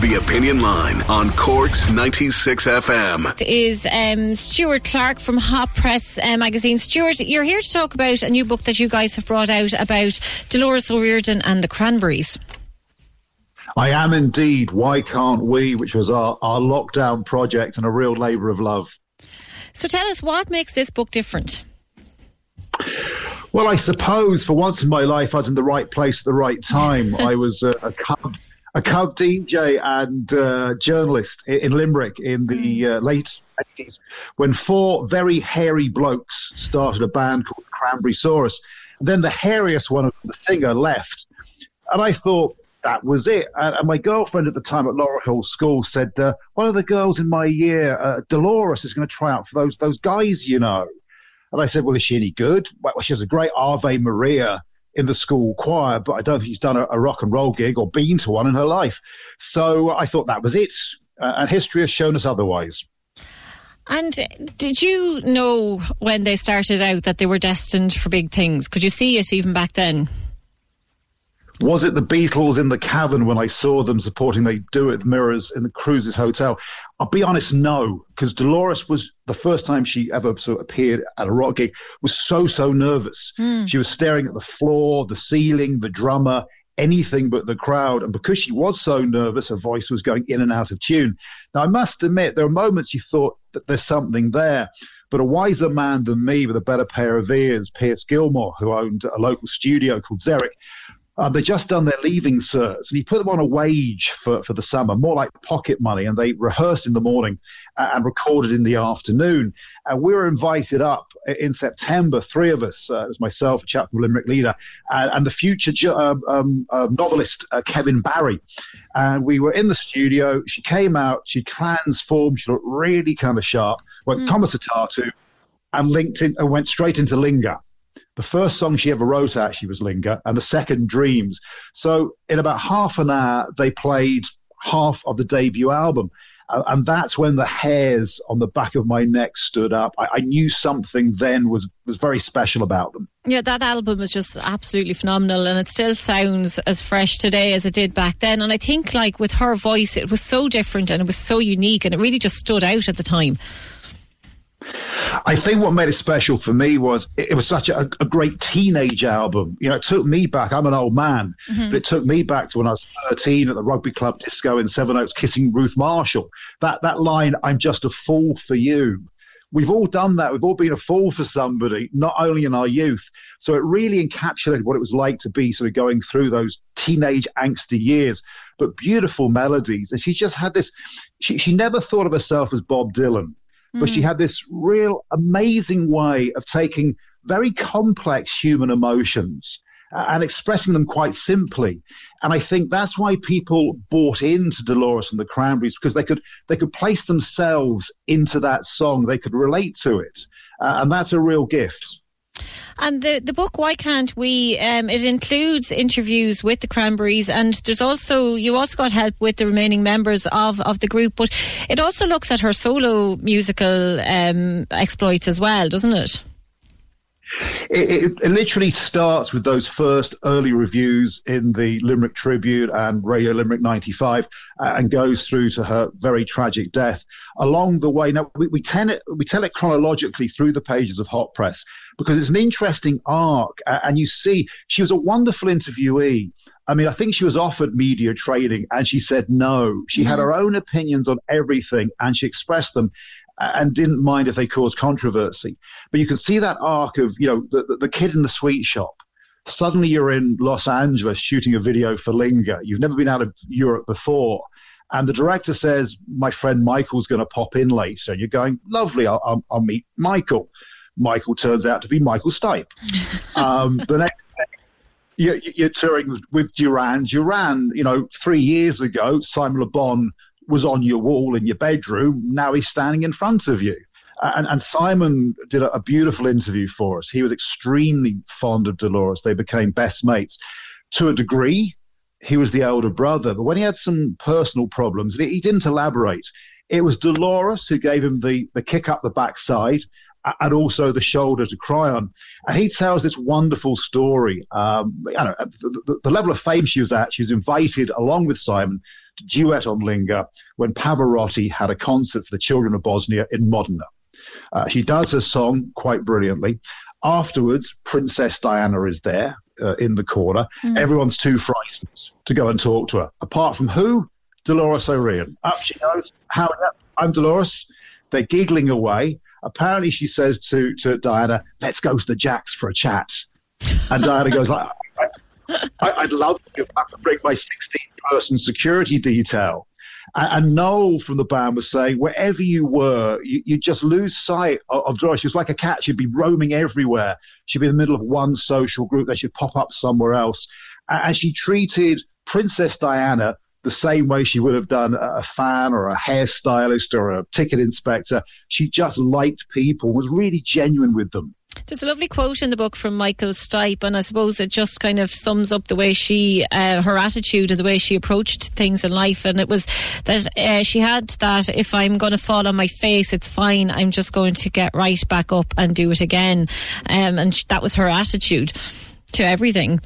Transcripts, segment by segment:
The Opinion Line on Cork's 96 FM. Is um, Stuart Clark from Hot Press uh, magazine. Stuart, you're here to talk about a new book that you guys have brought out about Dolores O'Riordan and the Cranberries. I am indeed. Why can't we? Which was our, our lockdown project and a real labour of love. So tell us what makes this book different. Well, I suppose for once in my life, I was in the right place at the right time. I was a, a cub a cub DJ and uh, journalist in Limerick in the uh, late 80s when four very hairy blokes started a band called Cranberry Saw Us. Then the hairiest one of the singer left. And I thought that was it. And, and my girlfriend at the time at Laurel Hill School said, uh, one of the girls in my year, uh, Dolores, is going to try out for those, those guys, you know. And I said, well, is she any good? Well, she has a great Ave Maria in the school choir, but I don't think she's done a, a rock and roll gig or been to one in her life. So I thought that was it. Uh, and history has shown us otherwise. And did you know when they started out that they were destined for big things? Could you see it even back then? Was it the Beatles in the cavern when I saw them supporting They Do It Mirrors in the Cruises Hotel? I'll be honest, no, because Dolores was the first time she ever sort of appeared at a rock gig was so so nervous. Mm. She was staring at the floor, the ceiling, the drummer, anything but the crowd, and because she was so nervous, her voice was going in and out of tune. Now I must admit, there are moments you thought that there's something there. But a wiser man than me with a better pair of ears, Pearse Gilmore, who owned a local studio called Xeric, um, they'd just done their leaving certs, and he put them on a wage for, for the summer, more like pocket money. And they rehearsed in the morning and recorded in the afternoon. And we were invited up in September, three of us, uh, it was myself, a chap from Limerick Leader, and, and the future um, um, uh, novelist uh, Kevin Barry. And we were in the studio. She came out, she transformed, she looked really kind of sharp, went mm. Commissaire and linked in, and went straight into Linger. The first song she ever wrote actually was Linger, and the second Dreams. So in about half an hour, they played half of the debut album. And that's when the hairs on the back of my neck stood up. I, I, knew something then was was very special about them. Yeah, that album was just absolutely phenomenal, and it still sounds as fresh today as it did back then. And I think, like with her voice, it was so different and it was so unique, and it really just stood out at the time. I think what made it special for me was it, was such a, a, great teenage album. You know, it took me back. I'm an old man, mm-hmm. but it took me back to when I was 13 at the rugby club disco in Sevenoaks, kissing Ruth Marshall. That that line, "I'm just a fool for you." We've all done that. We've all been a fool for somebody, not only in our youth. So it really encapsulated what it was like to be sort of going through those teenage angsty years, but beautiful melodies. And she just had this, she, she never thought of herself as Bob Dylan but she hmm. had this real amazing way of taking very complex human emotions and expressing them quite simply. And I think that's why people bought into Dolores and the Cranberries because they could they could place themselves into that song, they could relate to it, uh, and that's a real gift. And the, the book, Why Can't We, um, it includes interviews with the Cranberries and there's also, you also got help with the remaining members of, of the group, but it also looks at her solo musical um, exploits as well, doesn't it? It, it, it, literally starts with those first early reviews in the Limerick Tribune and Radio Limerick 95 uh, and goes through to her very tragic death. Along the way, now we, we, tell it, we tell it chronologically through the pages of Hot Press because it's an interesting arc. And you see, she was a wonderful interviewee. I mean, I think she was offered media training and she said no. She mm-hmm. had her own opinions on everything and she expressed them and didn't mind if they caused controversy. But you can see that arc of, you know, the, the kid in the sweet shop. Suddenly you're in Los Angeles shooting a video for Linger. You've never been out of Europe before. And the director says, my friend Michael's going to pop in later. And you're going, lovely, I'll, I'll, I'll meet Michael. Michael turns out to be Michael Stipe. Um, the next day, you're, you're touring with Duran. Duran, you know, three years ago, Simon Le Bon was on your wall in your bedroom. Now he's standing in front of you. And, and, Simon did a, beautiful interview for us. He was extremely fond of Dolores. They became best mates. To a degree, he was the elder brother, but when he had some personal problems, he didn't elaborate. It was Dolores who gave him the, the kick up the backside and also the shoulder to cry on. And he tells this wonderful story. Um, know, the, the, the, level of fame she was at, she was invited along with Simon to duet on Linger when Pavarotti had a concert for the children of Bosnia in Modena. Uh, she does her song quite brilliantly. Afterwards, Princess Diana is there uh, in the corner. Mm. Everyone's too frightened to go and talk to her. Apart from who? Dolores O'Riordan. Up she goes. How? I'm Dolores. They're giggling away. Apparently, she says to, to Diana, let's go to the Jacks for a chat. And Diana goes, like, I, would love to to bring my 16 person security detail. And, and Noel from the band was saying, wherever you were, you, you just lose sight of, of Doris. She was like a cat. She'd be roaming everywhere. She'd be in the middle of one social group. They should pop up somewhere else. And she treated Princess Diana the same way she would have done a fan or a hairstylist or a ticket inspector. She just liked people, was really genuine with them. There's a lovely quote in the book from Michael Stipe, and I suppose it just kind of sums up the way she, uh, her attitude and the way she approached things in life. And it was that uh, she had that if I'm going to fall on my face, it's fine. I'm just going to get right back up and do it again. Um, and that was her attitude to everything.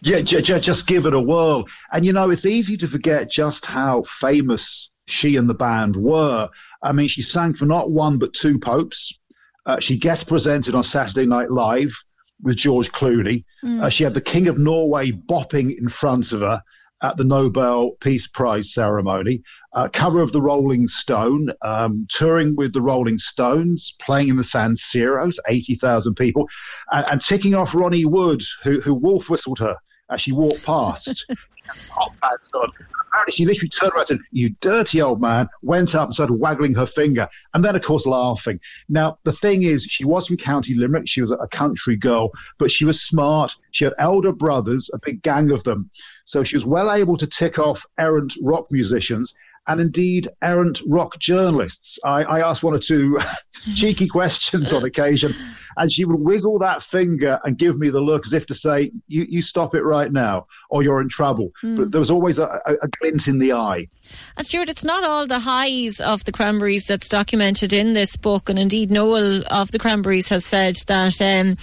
Yeah, just give it a whirl. And you know, it's easy to forget just how famous she and the band were. I mean, she sang for not one but two popes. Uh, she guest presented on Saturday Night Live with George Clooney. Mm. Uh, she had the King of Norway bopping in front of her at the Nobel Peace Prize ceremony. Uh, cover of the Rolling Stone, um, touring with the Rolling Stones, playing in the San Siro's, 80,000 people, and, and, ticking off Ronnie Wood, who, who wolf whistled her as she walked past. Hot pants on apparently she literally turned around and said, You dirty old man, went up and started waggling her finger. And then, of course, laughing. Now, the thing is, she was from County Limerick. She was a country girl, but she was smart. She had elder brothers, a big gang of them. So she was well able to tick off errant rock musicians and indeed errant rock journalists. I, I asked one or two cheeky questions on occasion, and she would wiggle that finger and give me the look as if to say, "You, you stop it right now, or you're in trouble." Mm. But there was always a, a, a, glint in the eye. And Stuart, it's not all the highs of the Cranberries that's documented in this book, and indeed Noel of the Cranberries has said that um,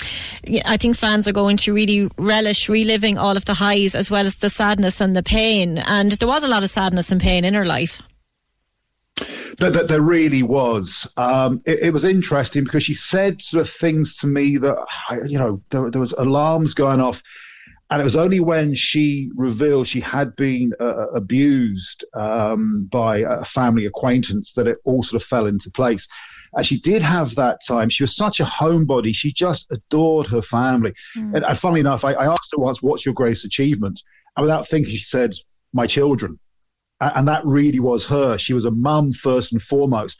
I think fans are going to really relish reliving all of the highs as well as the sadness and the pain. And there was a lot of sadness and pain in her life. That, that there really was. Um, it, it, was interesting because she said sort of things to me that, you know, there, there was alarms going off. And it was only when she revealed she had been uh, uh, abused um, by a family acquaintance that it all sort of fell into place. And she did have that time. She was such a homebody. She just adored her family. Mm. And, and funnily enough, I, I asked her once, What's your greatest achievement? And without thinking, she said, My children and that really was her. She was a mum first and foremost.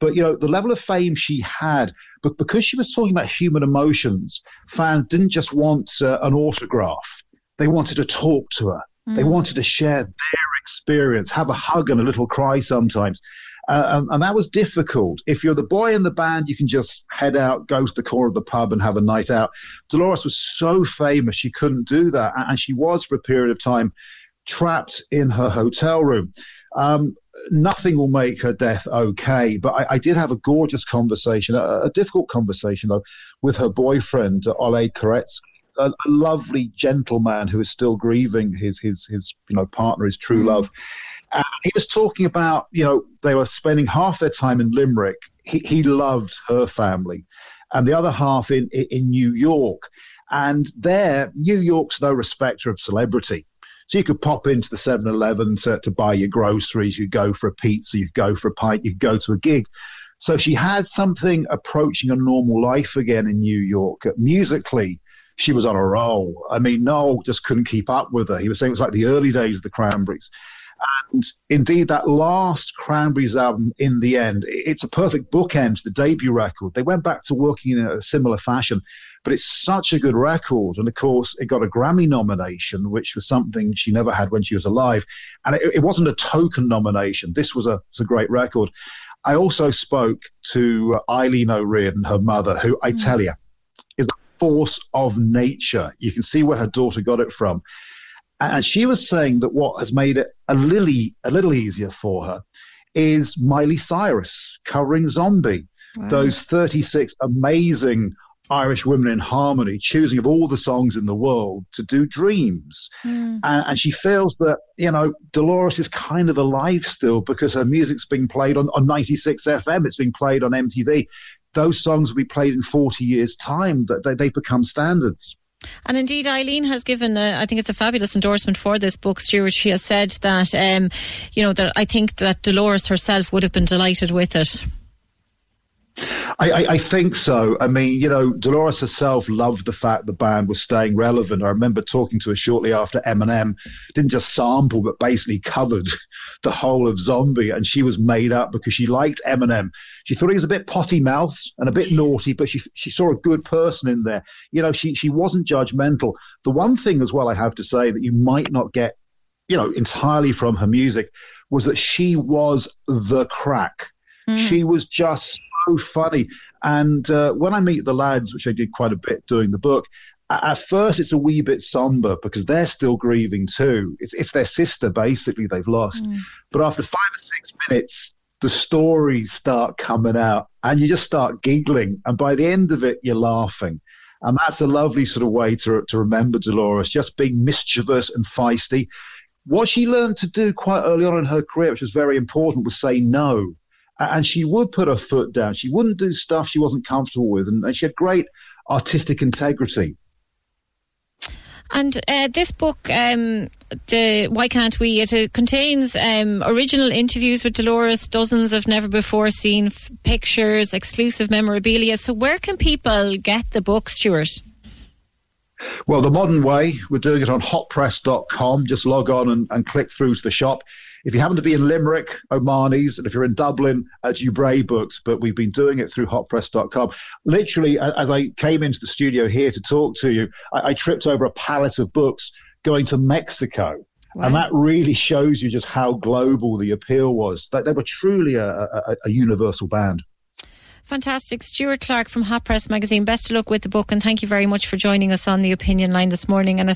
But you know, the level of fame she had, but because she was talking about human emotions, fans didn't just want uh, an autograph; they wanted to talk to her. Mm. They wanted to share their experience, have a hug and a little cry sometimes. Uh, and, and, that was difficult. If you're the boy in the band, you can just head out, go to the corner of the pub, and have a night out. Dolores was so famous, she couldn't do that. And she was, for a period of time, trapped in her hotel room. Um, nothing will make her death okay. But I, I did have a gorgeous conversation, a, a, difficult conversation though, with her boyfriend Olé Koretsky. A, a, lovely gentleman who is still grieving his his his you know partner, his true mm. love. And he was talking about you know they were spending half their time in Limerick. He, he loved her family, and the other half in in New York. And there, New York's no respecter of celebrity. So you could pop into the 7 Eleven to, to buy your groceries, you go for a pizza, you go for a pint, you go to a gig. So she had something approaching a normal life again in New York. Musically, she was on a roll. I mean, Noel just couldn't keep up with her. He was saying it was like the early days of the Cranberries. And indeed, that last Cranberries album, in the end, it's a perfect bookend to the debut record. They went back to working in a similar fashion. But it's such a good record. And of course, it got a Grammy nomination, which was something she never had when she was alive. And it, it wasn't a token nomination. This was a, was a great record. I also spoke to Eileen O'Riordan, her mother, who I mm. tell you is a force of nature. You can see where her daughter got it from. And she was saying that what has made it a little, a little easier for her is Miley Cyrus covering Zombie. Wow. Those 36 amazing Irish Women in Harmony, choosing of all the songs in the world to do Dreams. Mm. And, and, she feels that, you know, Dolores is kind of alive still because her music's being played on, on 96 FM, it's being played on MTV. Those songs will be played in 40 years' time, that they, they've become standards. And indeed, Eileen has given, a, I think it's a fabulous endorsement for this book, Stuart. She has said that, um, you know, that I think that Dolores herself would have been delighted with it. I, I, I, think so. I mean, you know, Dolores herself loved the fact the band was staying relevant. I remember talking to her shortly after Eminem didn't just sample, but basically covered the whole of Zombie, and she was made up because she liked Eminem. She thought he was a bit potty mouthed and a bit naughty, but she she saw a good person in there. You know, she she wasn't judgmental. The one thing as well I have to say that you might not get, you know, entirely from her music was that she was the crack. Mm. She was just so funny. And uh, when I meet the lads, which I did quite a bit doing the book, at first it's a wee bit somber because they're still grieving too. It's, it's their sister basically they've lost. Mm. But after five or six minutes, the stories start coming out and you just start giggling. And by the end of it, you're laughing. And that's a lovely sort of way to, to remember Dolores, just being mischievous and feisty. What she learned to do quite early on in her career, which was very important, was say no and she would put her foot down. She wouldn't do stuff she wasn't comfortable with, and, and she had great artistic integrity. And uh, this book, um, the Why Can't We? It uh, contains um, original interviews with Dolores, dozens of never before seen f- pictures, exclusive memorabilia. So, where can people get the book, Stuart? Well, the modern way, we're doing it on hotpress.com. Just log on and, and click through to the shop. If you happen to be in Limerick, O'Mahony's, and if you're in Dublin, at Dubray Books, but we've been doing it through hotpress.com. Literally, as I came into the studio here to talk to you, I, I tripped over a pallet of books going to Mexico. Wow. And that really shows you just how global the appeal was. They, they were truly a, a, a universal band. Fantastic. Stuart Clark from Hot Press Magazine. Best of luck with the book and thank you very much for joining us on the opinion line this morning. And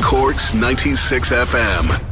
Corks 96 FM.